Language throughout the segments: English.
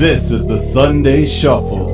This is the Sunday Shuffle.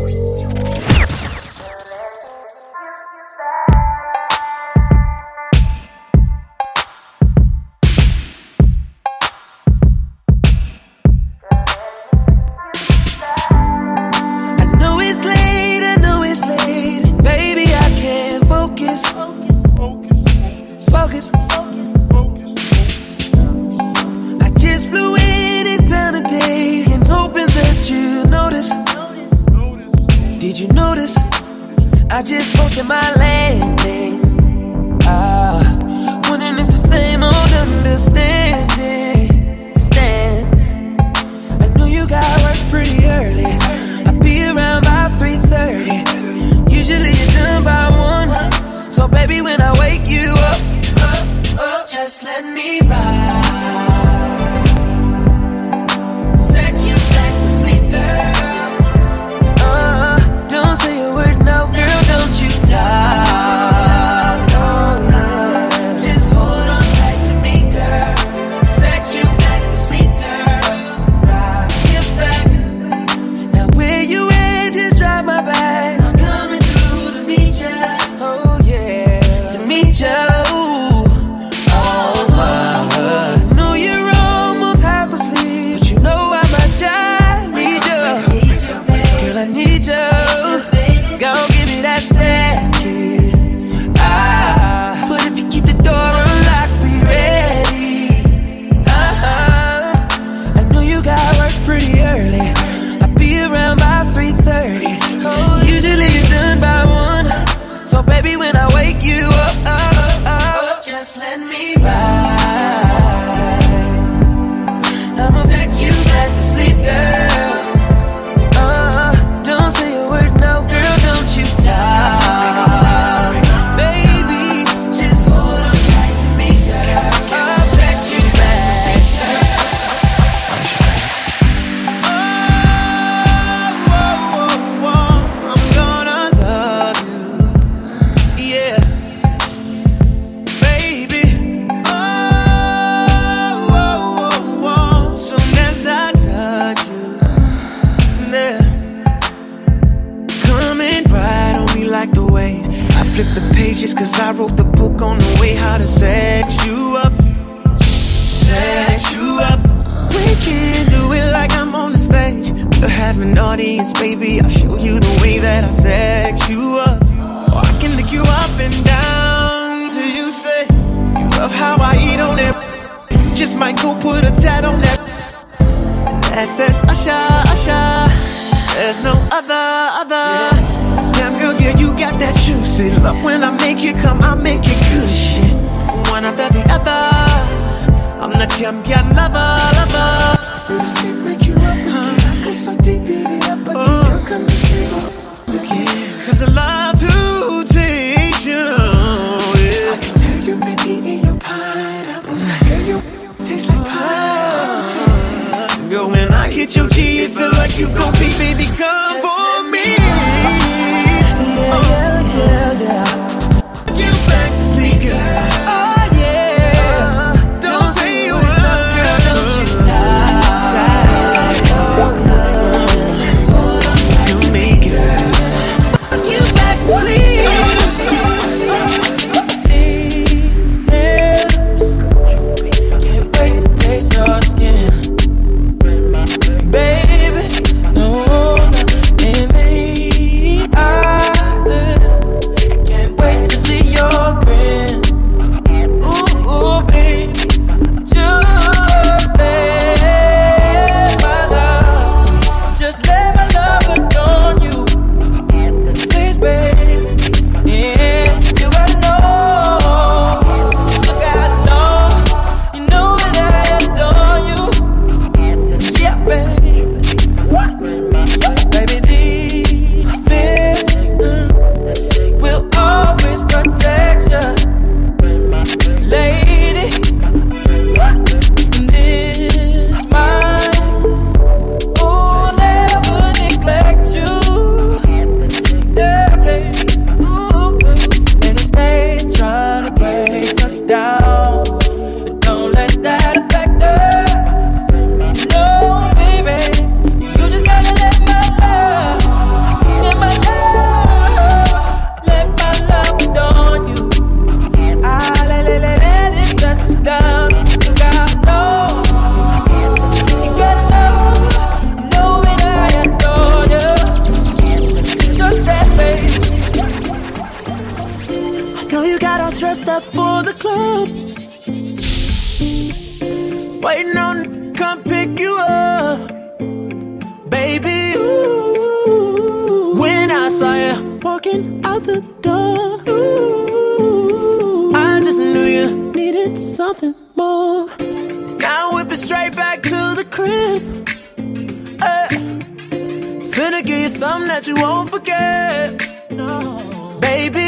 Something that you won't forget. No, baby,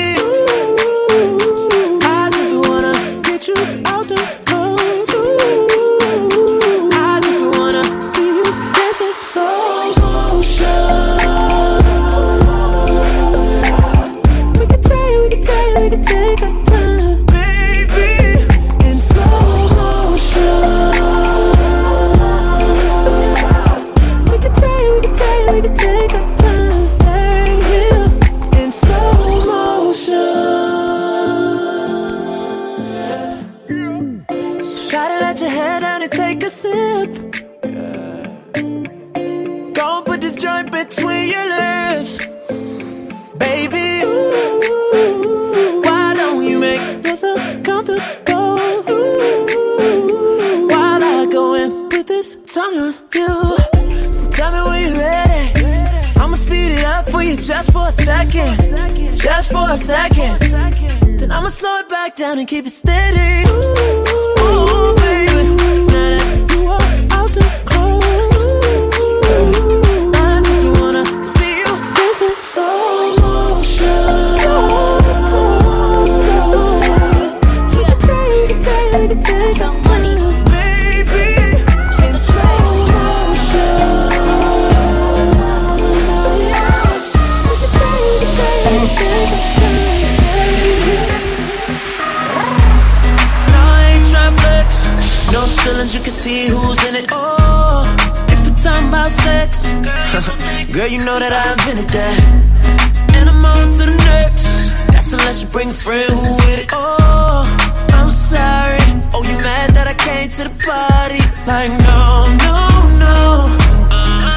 Like, no, no, no.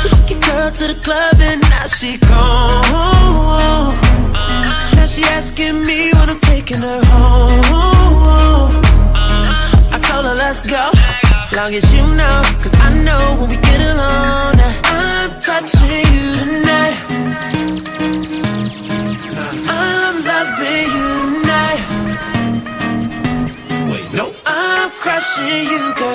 We took your girl to the club and now she gone. Now she asking me when I'm taking her home. I told her let's go, long as you know, cause I know when we get alone. I'm touching you tonight. I'm loving you tonight. Wait, no, I'm crushing you, girl.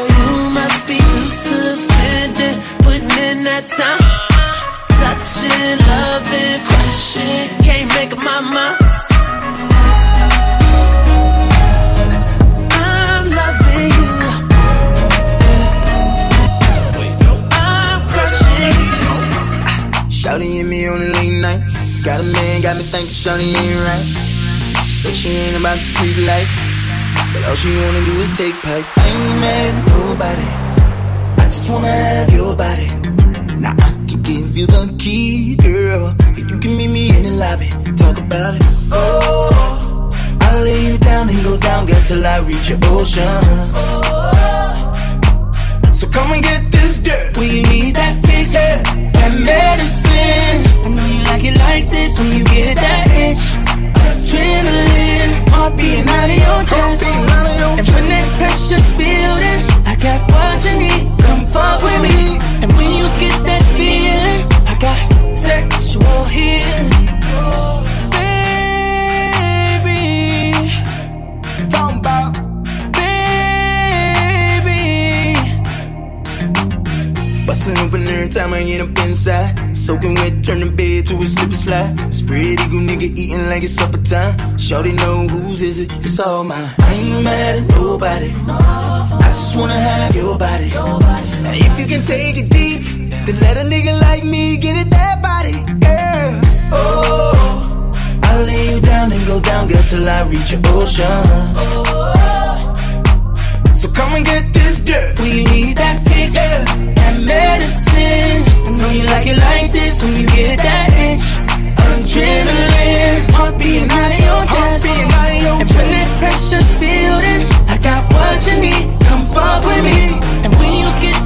Touching, loving, crushing, can't make up my mind. I'm loving you. I'm crushing you. Shouty hit me on a late night. Got a man, got me thinking Shouty ain't right. Say she ain't about the pretty life. But all she wanna do is take pipe. I ain't mad at nobody. I just wanna have your body. I can give you the key, girl. You can meet me in the lobby. Talk about it. Oh, I'll lay you down and go down, girl, till I reach your ocean. Oh, So come and get this dirt. When you need that fix, that medicine. I know you like it like this when you get that itch. Adrenaline, heart beating out of your chest. And when that pressure's building, I got what you need. Come fuck with me. And when you get that feeling, I got sexual healing. Baby, Talking about baby. Bustin' open every time I get up inside. Soaking wet, turn the bed to a slip and slide. Spread eagle nigga eating like it's supper time. Shorty know whose is it? It's all mine. I ain't mad at nobody. I just wanna have your body. Now if you can take it deep, then let a nigga like me get it that body, girl. Oh, I'll lay you down and go down, girl, till I reach your ocean. Oh, so come and get this dirt. When you need that fix, that medicine. I know you like it like this when you get that itch. Adrenaline, heart beating out of your chest. beating out of your and when that pressure's building, I got what you need. Come fuck with me. And when you get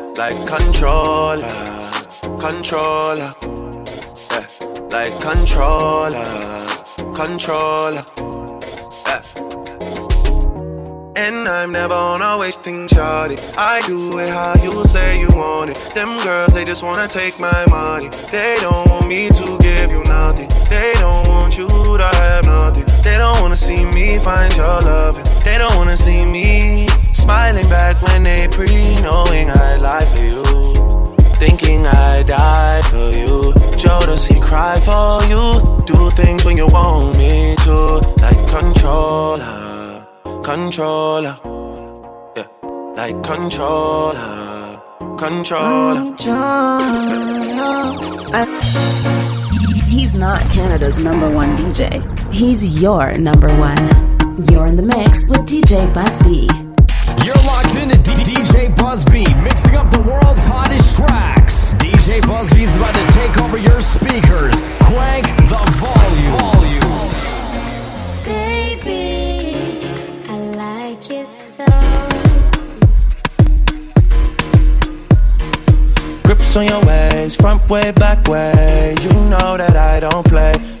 like controller, controller, yeah, like controller, controller, yeah. And I'm never on a wasting shawty. I do it how you say you want it. Them girls, they just wanna take my money. They don't want me to give you nothing. They don't want you to have nothing. They don't wanna see me find your loving. They don't wanna see me Smiling back when they pre knowing I lie for you. Thinking I die for you. Jodeci cry for you. Do things when you want me to. Like controller, controller. Yeah, like controller, controller. He's not Canada's number one DJ. He's your number one. You're in the mix with DJ Buzz B. You're locked into DJ Buzz B, mixing up the world's hottest tracks. DJ Buzz B is about to take over your speakers. Crank the volume. volume. Baby, I like it so. Grips on your ways, front way, back way. You know that I don't play.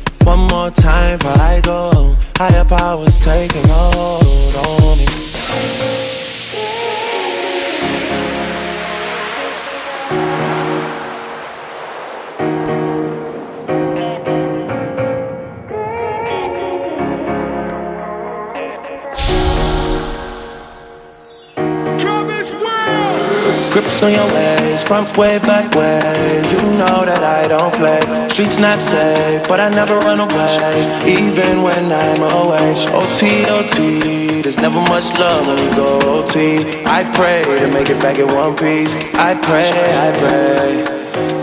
One more time before I go. Higher powers taking hold on me. Grips on your ways, front way, back way. You know that I don't play. Streets not safe, but I never run away, even when I'm away. OT, OT, there's never much love when we go OT. I pray to make it back in one piece. I pray, I pray.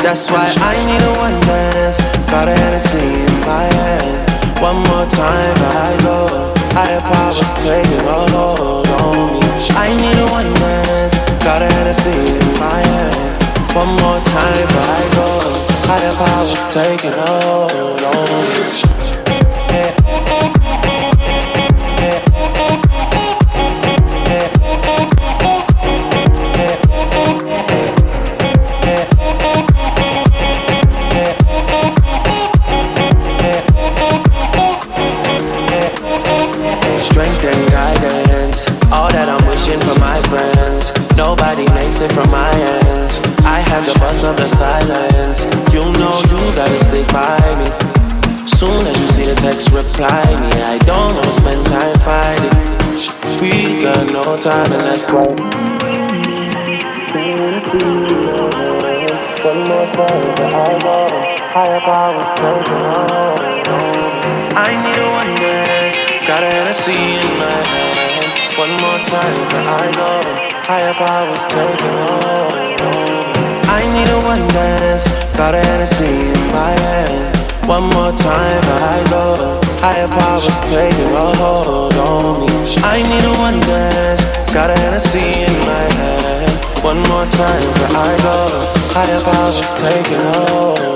That's why I need a one dance. Got a Hennessy in my hand. One more time, I go. Higher powers taking a hold on me. I need a one dance. Got a Hennessy in my hand. One more time before I go. Higher powers taking hold on me. Of the silence. You know you gotta stick by me. Soon as you see the text, reply me. I don't wanna spend time fighting. We got no time and that's why. One more time, but I got higher powers taking on. I need a one dance, got a Hennessy in my hand. One more time, but I go. Higher powers taking hold I need a one dance, got a Hennessy in my hand. One more time, but I go. Higher powers taking a hold on me. I need a one dance, got a Hennessy in my hand. One more time, but I go. Higher powers taking a hold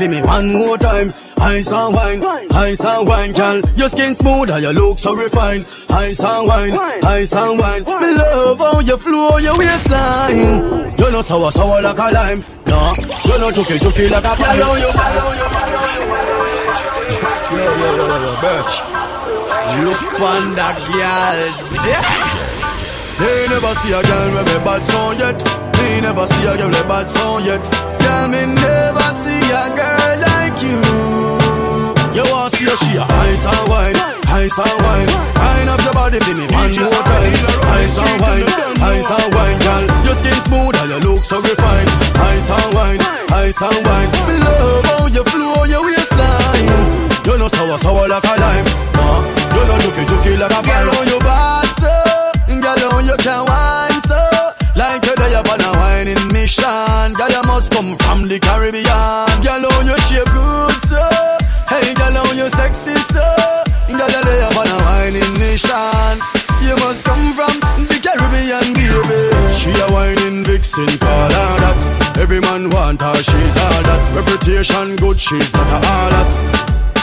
for me one more time. Ice and wine, ice and wine, girl. Your skin smooth and you look so refined. Ice and wine, ice and wine. Me love how you flow your waistline. You know sour sour like a lime. No, you know chucky chucky like a pie. Allow you, allow you, Yo, yo, yo, yo, yo, bitch. Look on that girl. They never see a girl with a bad song yet. They never see a girl with a bad song yet. Girl, me never a girl like you. You want to see a she a ice and wine, ice and wine. Wine up your body for me one more time. Ice and wine, ice and wine, girl. Your skin smooth and you look so refined. Ice and wine, ice and wine. Me love how you flow your waistline. You know sour sour like a lime. Uh, you know juky juky like a girl on your bad so. Girl on you can wine so. Like you're there on a whining mission. Girl you must come from the Caribbean. Vixen, call her that. Every man want her, she's all that. Reputation good, she's not a harlot.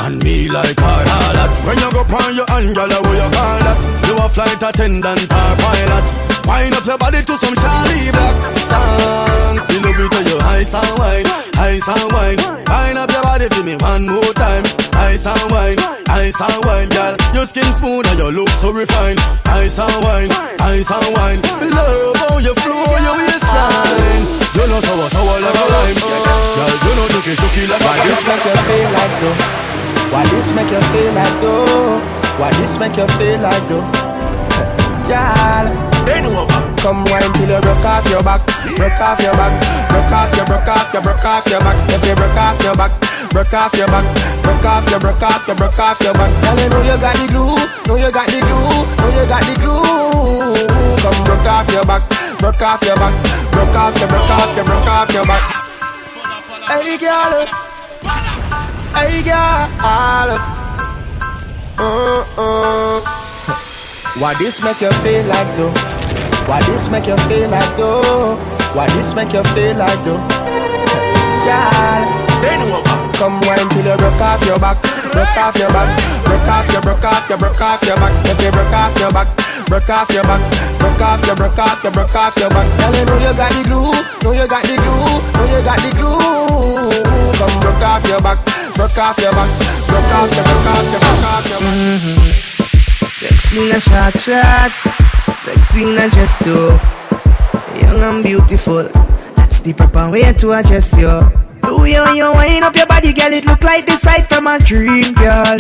And me like her all that. When you go on your girl, what you call that? You a flight attendant or pilot. Wind up your body to some Charlie Black songs. Me love it to you ice and wine, ice and wine. Wind up your body for me one more time. Ice and wine, ice and wine, girl. Your skin smooth and you look so refined. Ice and wine, ice and wine. Love how you flow your waistline. You know sour sour like a lime, girl. You know chucky chucky like a Why this make you feel like though? Why this make you feel like though? Why this make you feel like though? Girl, Come wine till you broke off your back, broke off your back, broke off your, broke off your, broke off your back. If you broke off your back, broke off your back, broke off your, broke off your, broke off your back. Girl, you know you got the glue, know you got the glue, know you got the glue. Come broke off your back, broke off your back, broke off your, broke off your, broke off your back. Hey girl, hey girl, uh uh. Why this make you feel like though? Why this make you feel like though? Why this make you feel like though? Girl, bend over. Come wine till you broke off your back, broke off your back, broke off your, broke off your, broke off your back. If you broke off your back, broke off your back, broke off your, broke off your, broke off your back. Girl, you know you got the glue, know you got the glue, know you got the glue. Come broke off your back, broke off your back, broke off your, broke off your, broke off your back. Mm-hmm. Sexy in a short shots, sexy in a dress too. Young and beautiful, that's the proper way to address you. Do you, you wind up your body, girl, it look like the sight from a dream, girl.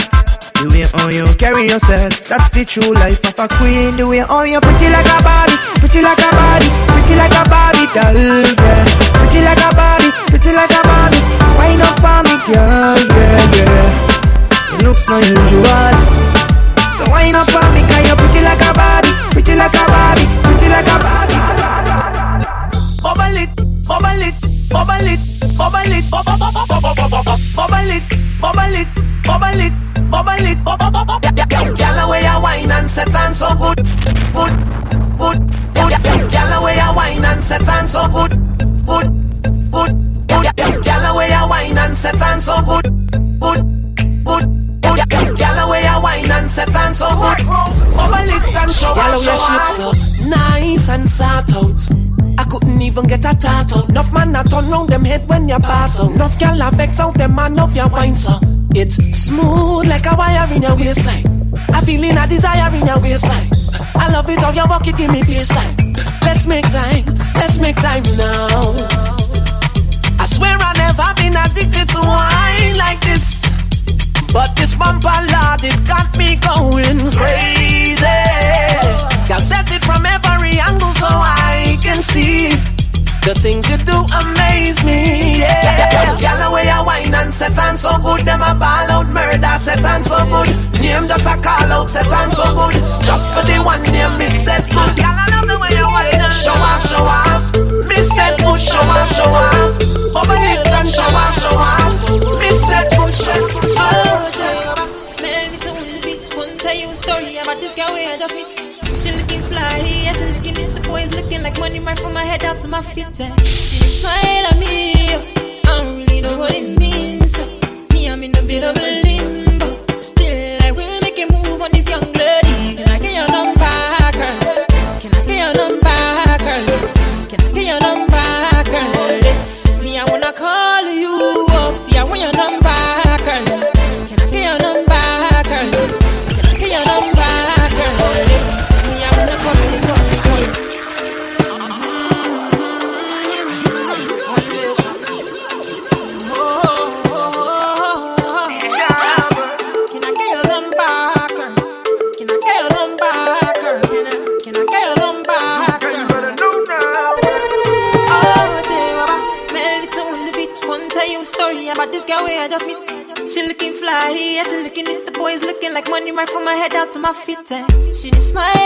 The way how you carry yourself, that's the true life of a queen. The way how you pretty like a Barbie, pretty like a Barbie, pretty like a Barbie doll, girl. Pretty like a Barbie, pretty like a Barbie. Wind up for me, girl, girl, girl. It looks not usual. So wind up for me, cause you're pretty like a Barbie, pretty like a Barbie, pretty like a Barbie. Bubble it, bubble it, bubble it, bubble it, bubble it, bubble it, bubble it, bubble it, bubble it. Gyal, away your wine and set on so good, good, good, good. Gyal, away your wine and set on so good, good, good, good. Gyal, away your wine and set on so good, good, good. Gyal, away your wine and set on so good. Bubble it and show Gyal, show shape off. so nice and sort out. I couldn't even get a tat out. Enough man a turn round them head when you pass out. Enough gyal a vex out them man off your wine so. It's smooth like a wire in your waistline. A feeling a desire in your waistline. I love it how you walk it give me baseline. Let's make time, let's make time now. I swear I never been addicted to wine like this. But this bumper lord, it got me going crazy. Y'all set it from every angle so I can see the things you do amaze me. Yeah, y'all away a wine and set on so good. Them a ball out murder, set on so good. Name just a call out, set on so good. Just for the one name, me set good. Show off, show off. Me set good, show off, show off. Right from my head down to my feet. eh. She smile at me, I don't really know what it means. See, I'm in a bit of a my feet and she needs my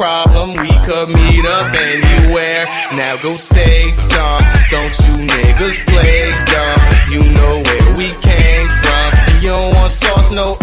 problem, we could meet up anywhere. Now go say some. Don't you niggas play dumb? You know where we came from. And you don't want sauce, no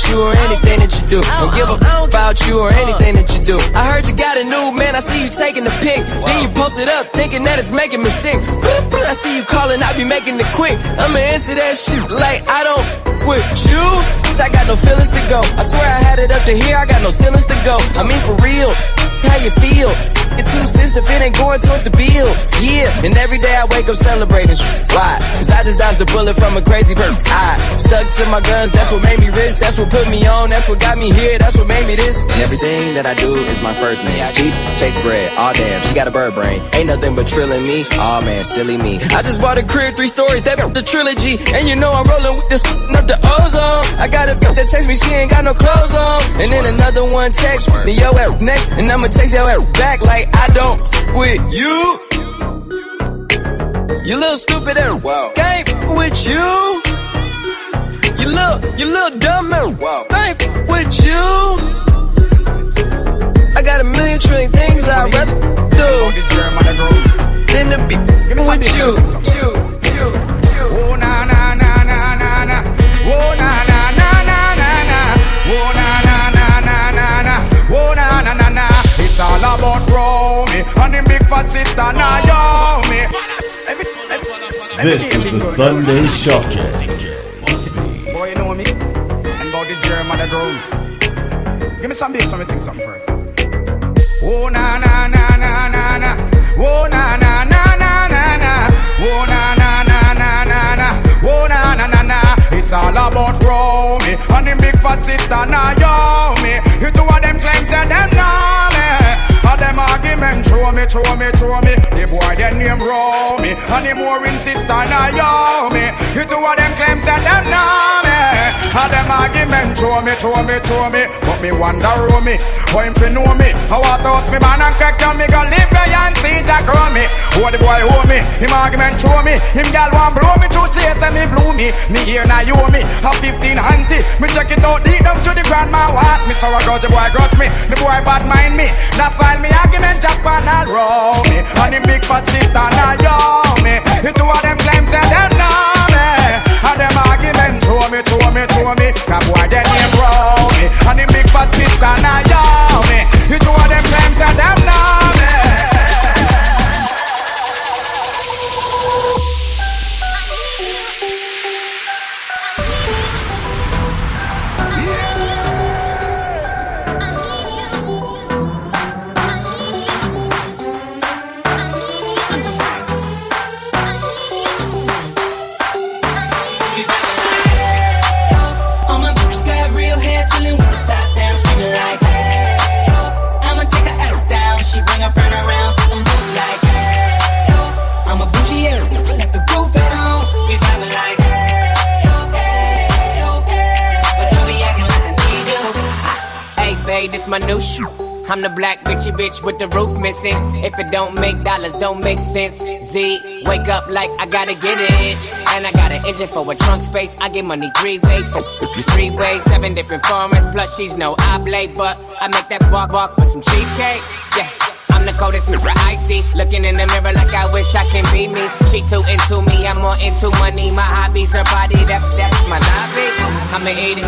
about you or anything that you do. Don't give a about you or anything that you do. I heard you got a new man. I see you taking the pic. Then you post it up, thinking that it's making me sick. I see you calling, I be making it quick. I'ma answer that shit like I don't with you. I got no feelings to go. I swear I had it up to here. I got no feelings to go. I mean for real. How you feel? It two cents if it ain't going towards the bill. Yeah, and every day I wake up celebrating. Why? Cause I just dodged a bullet from a crazy bird. I stuck to my guns, that's what made me rich. That's what put me on, that's what got me here, that's what made me this. And everything that I do is my first name. Peace, chase bread. Aw damn, she got a bird brain. Ain't nothing but trilling me. Aw man, silly me. I just bought a crib, three stories, that the trilogy. And you know I'm rolling with this up the ozone. I got a that text me, she ain't got no clothes on. And then another one text me, yo at next, and I'ma text your ass back like I don't with you. You little stupid and wow. Ain't with you. You little, you little dumb and wow. Ain't with you. I got a million trillion things I'd rather do than to be with you. you. Oh na na na na na na. Oh na na na na na na. Oh na all about Romy and the big fat sister Naomi. This is the Sunday Shuffle. Boy, you know me. And about this year, mother grown. Give me some bass, let me sing something first. Oh na na na na na na. Oh na na na na na na. Oh na na na na na na. Oh na na na na. It's all about Romy and the big fat sister Naomi. You two of them claims and them know me. Them argument throw me, throw me, throw me. The boy then name Romy and the more insist on I owe me You two of them claims that them know me. All them argument throw me, throw me, throw me. But me wonder me, how him fi know me. How I toss me man and crack down me go live guy and see Jack me. Who the boy hold me, him argument throw me. Him gal want blow me through chase and me blew me. Me here now you me, have 15 auntie. Me check it out deep down to the grandma what me. So I got the boy got me, the boy bad mind me. That's why me argument Jack pan and roll me. And the big fat sister me. The two of them claims and them know me. And them argument throw me, throw me, throw me. That boy then name roll me. And the big fat sister me. The two of them claims and them I'm the black bitchy bitch with the roof missing. If it don't make dollars, don't make sense. Z, wake up like I gotta get it. And I got an engine for a trunk space. I get money three ways. Three ways, seven different formats. Plus, she's no oblate, but I make that walk walk with some cheesecake. Yeah. I'm the coldest nigga I see. Looking in the mirror like I wish I can be me. She too into me, I'm more into money. My hobbies, her body, that, that's my hobby. I'ma eat it,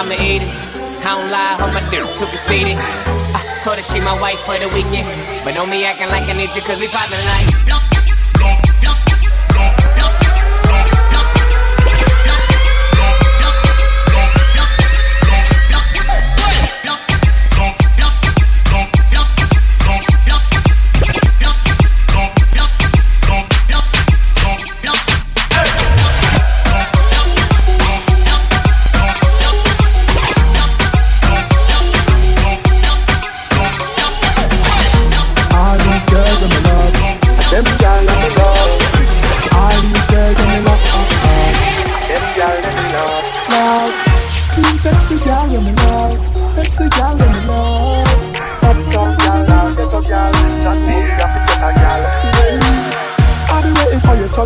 I'ma eat it. I don't lie, my dick too conceited. Told her she my wife for the weekend. But don't be acting like I need you, cause we poppin' like.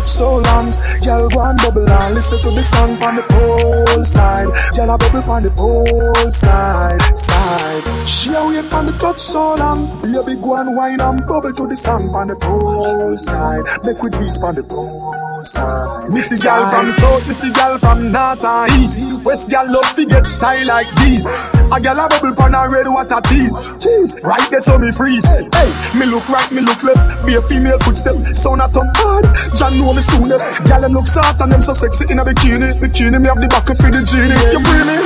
So long. Girl, go and bubble and listen to the song from the pole side. Girl, I bubble on the pole side, side. She a wait on the touch so long. Baby, go and wine and bubble to the song from the pole side. Make we beat on the pole. Missy girl from south, missy girl from north and east. West girl love to get style like these. A girl a bubble pon a red water tease. Jeez, right there so me freeze. Hey, me look right, me look left. Be a female footstep. Sound a thump hard. John know me soon left. Girl them look soft and them so sexy in a bikini. Bikini me have the back of the genie. You bring me?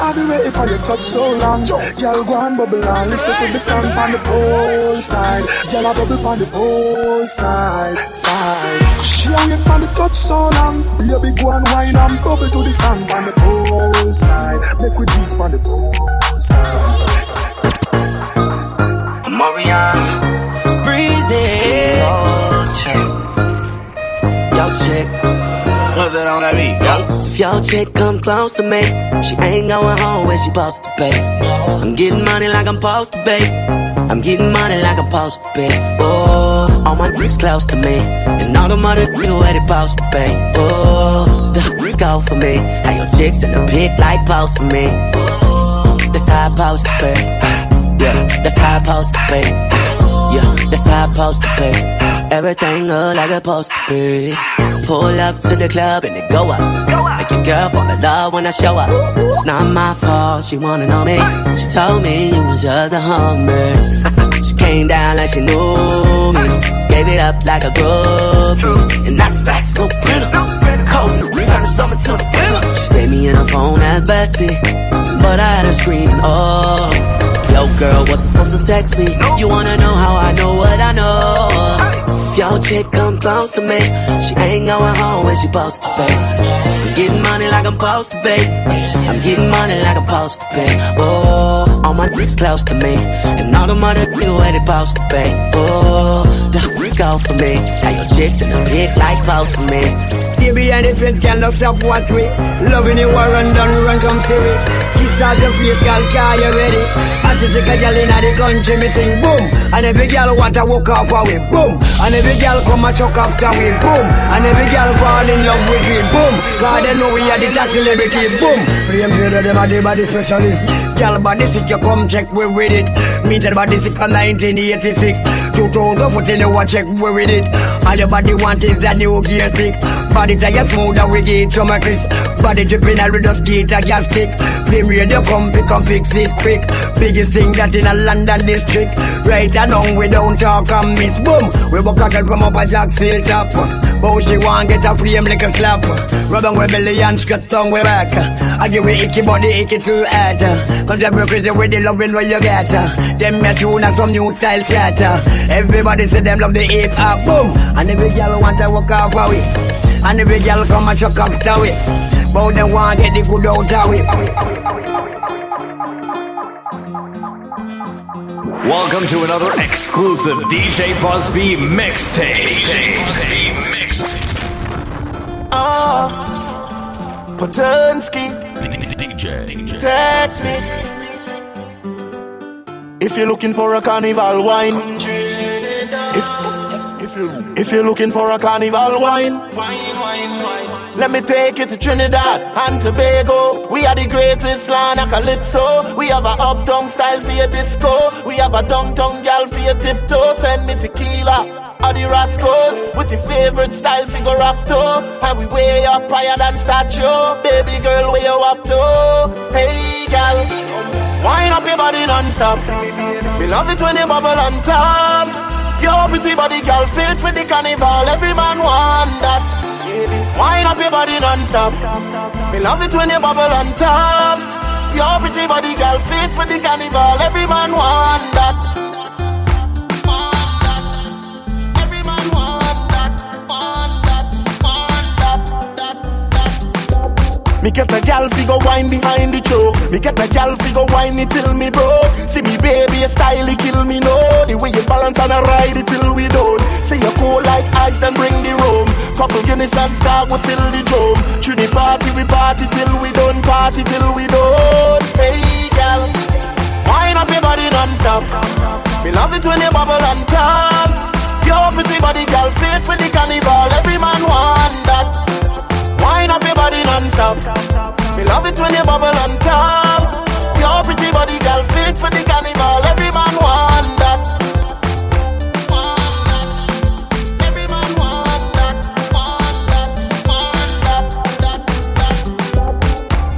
I've been waiting for your touch so long. Girl go and bubble and listen to the sound from the pole side. Girl a bubble on the pole side, side. She on the touch so long. Baby go and wine and bubble to the sound from the pole side. Make we beat on the pole side. Mariana, breezy. Yo, check. Yo, check. What's that on that beat? Yo. If your chick come close to me, she ain't going home when she supposed to pay. I'm getting money like I'm supposed to pay. I'm getting money like I'm supposed to pay. Oh, all my niggas close to me, and all the mother niggas where they supposed to pay. Oh, the niggas go for me. How your chicks in the pit like post for me. Oh, that's how I supposed to pay. Yeah, that's how I supposed to pay. Yeah, that's how I supposed to pay. Everything look like a post to be. Pull up to the club and it go up. Make your girl fall in love when I show up. It's not my fault, she wanna know me. She told me you was just a hummer. she came down like she knew me. Gave it up like a groupie. And that's facts, no printer. Cold, turn the summer to the winter. She saved me in her phone at bestie. But I had her screaming, oh. Yo, girl, wasn't supposed to text me. You wanna know how I know what I know? If your chick come close to me, she ain't going home when she supposed to pay. I'm getting money like I'm supposed to pay. I'm getting money like I'm supposed to pay. Oh, all my niggas close to me, and all the mother niggas where they supposed to pay. Oh, the niggas go for me. Now your chicks in the big like close for me. Stay behind the fence, girl, no stop watch we Loving you, run down, run, come see we Kiss out your face, girl, car you ready? I just a girl in the country, me sing boom. And every girl want to walk off our way, boom. And every girl come and chuck after we, boom. And every girl fall in love with we, boom. Cause they know we are the tax celebrities, boom. Frame trader, them are the body specialist. Girl body sick, you come check we with it Meter body sick from 1986 2014, you want check we with it All your body want is that new gear stick. Body tire smooth and we get from a Body dripping we just get a gas stick Flame radio come pick and fix it quick. Biggest thing that in a London district. Right now we don't talk and miss. Boom, we walk a girl from up a jack sail top. But she want get a frame like a slap Rub we belly and skirt tongue we back. I give we icky body icky to head. Cause be crazy with the loving where you get. Them me tune and some new style chatter Everybody say them love the hip hop. Boom! And every girl want to walk off away and every girl come and chuck up the way But they want get the good out of it. Welcome to another exclusive DJ Busby mixtape. Ah, Potansky. DJ. Technique. If you're looking for a carnival wine, if, if, you, if you're looking for a carnival wine, wine, wine, wine. Let me take you to Trinidad and Tobago. We are the greatest land of calypso. We have a uptown style for your disco. We have a downtown gal for your tiptoe. Send me tequila. All the rascals with your favorite style figure up to. And we way up higher than statue. Baby girl, way you up to. Hey, gal. Wind up your body non-stop Me love it when you bubble on top Your pretty body girl fit for the carnival Every man want that Wind up your body non-stop. Me love it when you bubble on top. Your pretty body girl fit for the carnival. Every man want that Me get a gal figure wine behind the choke. Me get a gal figure wine it till me broke. See me baby, a style kill me no. The way you balance and I ride it till we don't. See you cool like ice, then bring the rum. Couple and Star, we fill the drum. Through the party, we party till we done. Party till we done. Hey gal, wine up your body non-stop. Me love it when you bubble on top. Your pretty body, gal, fit for the carnival. Every man want that. Wine up your body non-stop. Me love it when you bubble on top. Your pretty body girl fit for the carnival. Every man want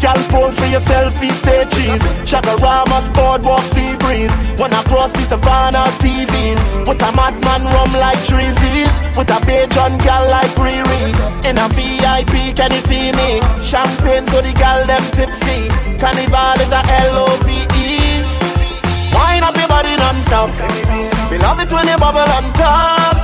Gal pose for your selfie, say cheese. Chaguaramas boardwalk sea breeze. When I cross the savannah TVs, with a madman rum like treesies, with a Bajan gal like Riri. In a VIP, can you see me? Champagne so the gal them tipsy. Carnival is a L-O-V-E. Wine up your body non-stop. Me love it when you bubble on top.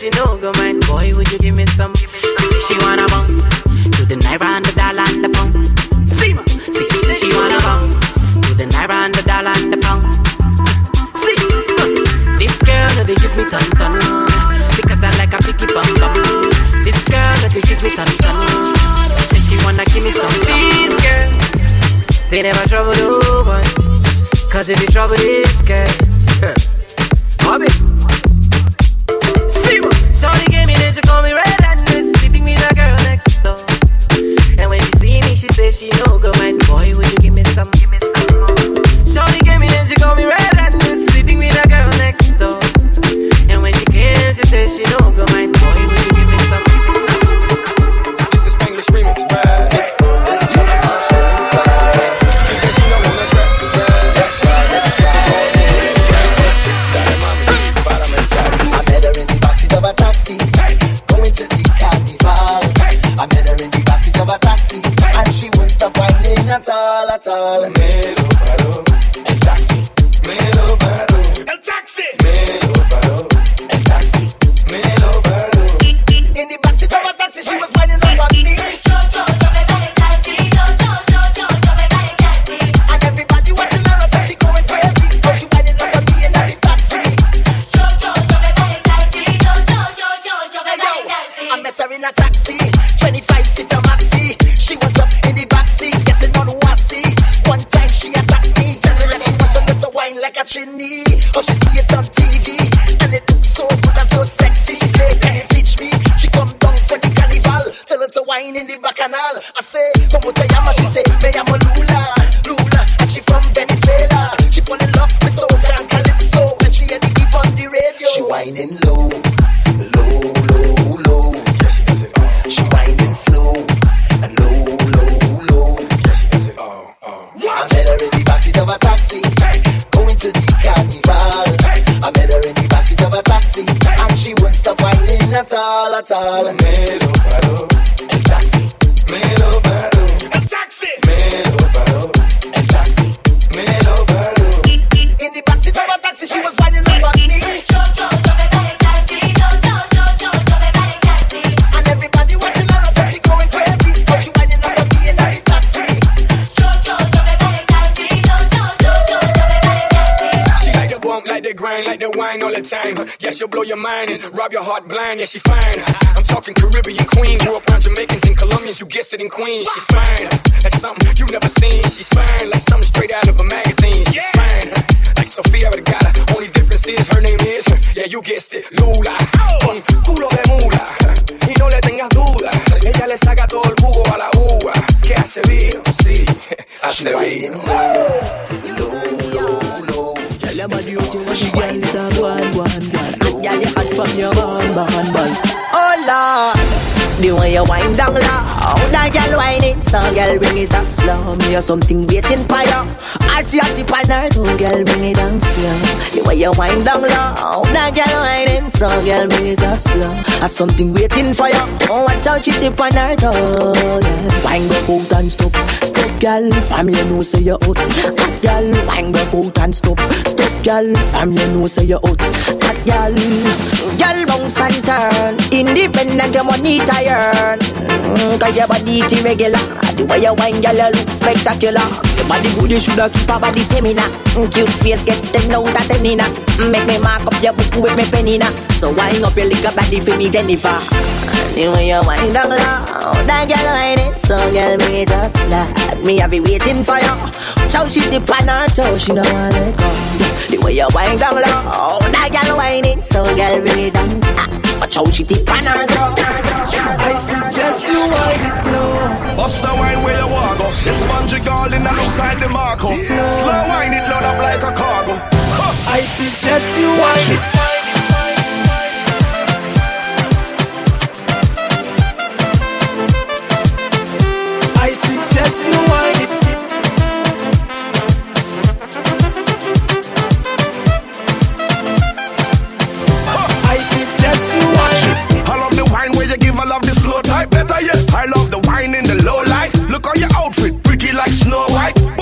she no go mind. Boy, would you give me some? She say she wanna bounce to the naira and the dollar and the pounds. See ma, see she say she wanna bounce to the naira and the dollar and the pounds. See, uh, this girl no they use me ton ton because I like a picky bum bum. This girl no they use me ton ton. She say she wanna give me some. These girls they never trouble no one. Cause if you trouble the way you wind down low, that girl whining, so girl bring it up slow. Me have something waiting for you. I see a tip on her too, girl bring it down slow. The way you wind down low, that girl whining, so girl bring it up slow. I something waiting for you. Oh, watch out, she tip on her toe. Yeah. Wind up out and stop, stop, girl. Family know say you out. Hot girl, wind up out and stop, stop, girl. Family know say you out. Girl, girl bounce and turn. Independent, your money tired. Mm, Cause your body it irregular. The way you wine, girl, you look spectacular. Your body good, you shoulda keep a body seminar. Mm, Cute face, get ten out of ten inna. Mm, Make me mark up your book with me pen inna. So wind up your little body for me, Jennifer. The way you wind down low, that girl whining, so girl me it up loud. Me have be waiting for you. Chow she dip on her toe, she don't wanna go. The way you wind down low, that girl whining, so girl bring it down. Ah, Watch how she dip on her toe. I suggest you wind it slow. Bust the wine where you walk go. This spongy girl in the outside the Marco. Slow wine it load up like a cargo. I suggest you wind it.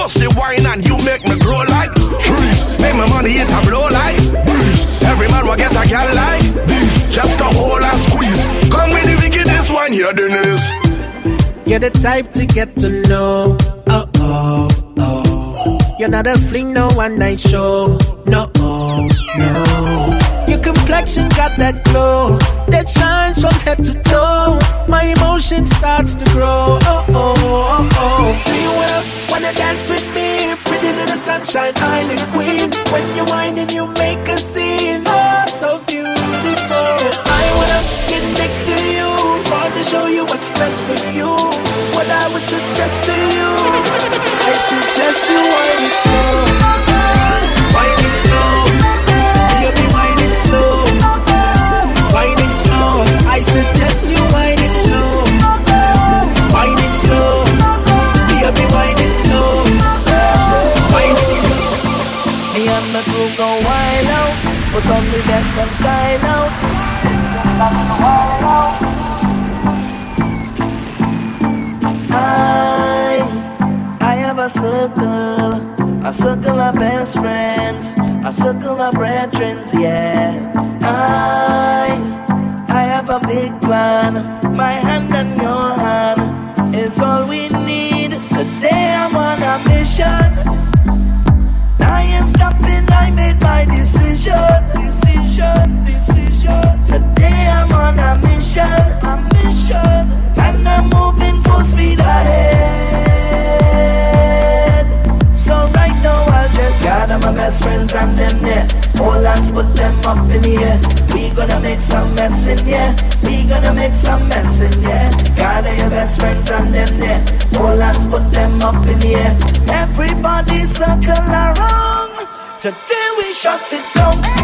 Bust the wine and you make me grow like trees. Make my money hit a blow like breeze. Every man will get a girl like this. Just a whole and squeeze. Come with the wickedest wine here, Dennis. You're the type to get to know. Oh, oh, oh. You're not a fling, no one night show. No, oh, no. Your complexion got that glow that shines from head to toe. My emotion starts to grow. Oh, wanna, dance with me? Pretty little sunshine island queen. When you whine and you make a scene, oh, so beautiful. I wanna get next to you, wanna show you what's best for you. What I would suggest to you, I suggest you whine it slow, and style out. I, I have a circle, a circle of best friends, a circle of brethren, yeah. I, I have a big plan, my hand and your hand is all we need. Today I'm on a mission. I ain't stopping, I made my decision, decision, decision. Today I'm on a mission, a mission, and I'm moving full speed ahead. So right now I'll just gather my best friends and them there. All hands, put them up in the air. We gonna make some mess in here. We gonna make some mess in here. Gather your best friends and them there. All hands, put them up in the air. Everybody circle around. Today we shut it down.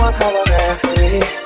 one color man for me.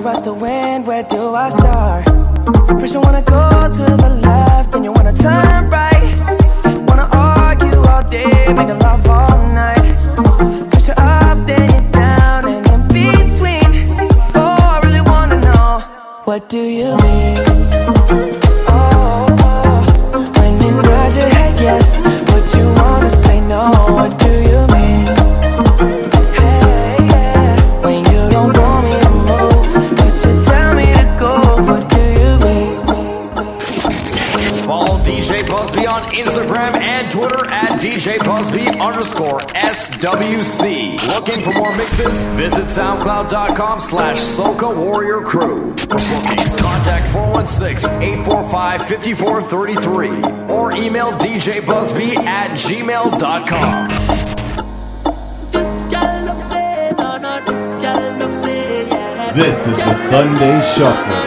a rush to win, where do I start? First you wanna go to the left, then you wanna turn right Wanna argue all day, making love all night First you're up, then you're down, and in between Oh, I really wanna know, what do you mean? DJ Busby underscore SWC. Looking for more mixes? Visit SoundCloud.com slash Soca Warrior Crew. For bookings, contact 416-845-5433 or email djbusby at gmail.com. This is the Sunday Shuffle.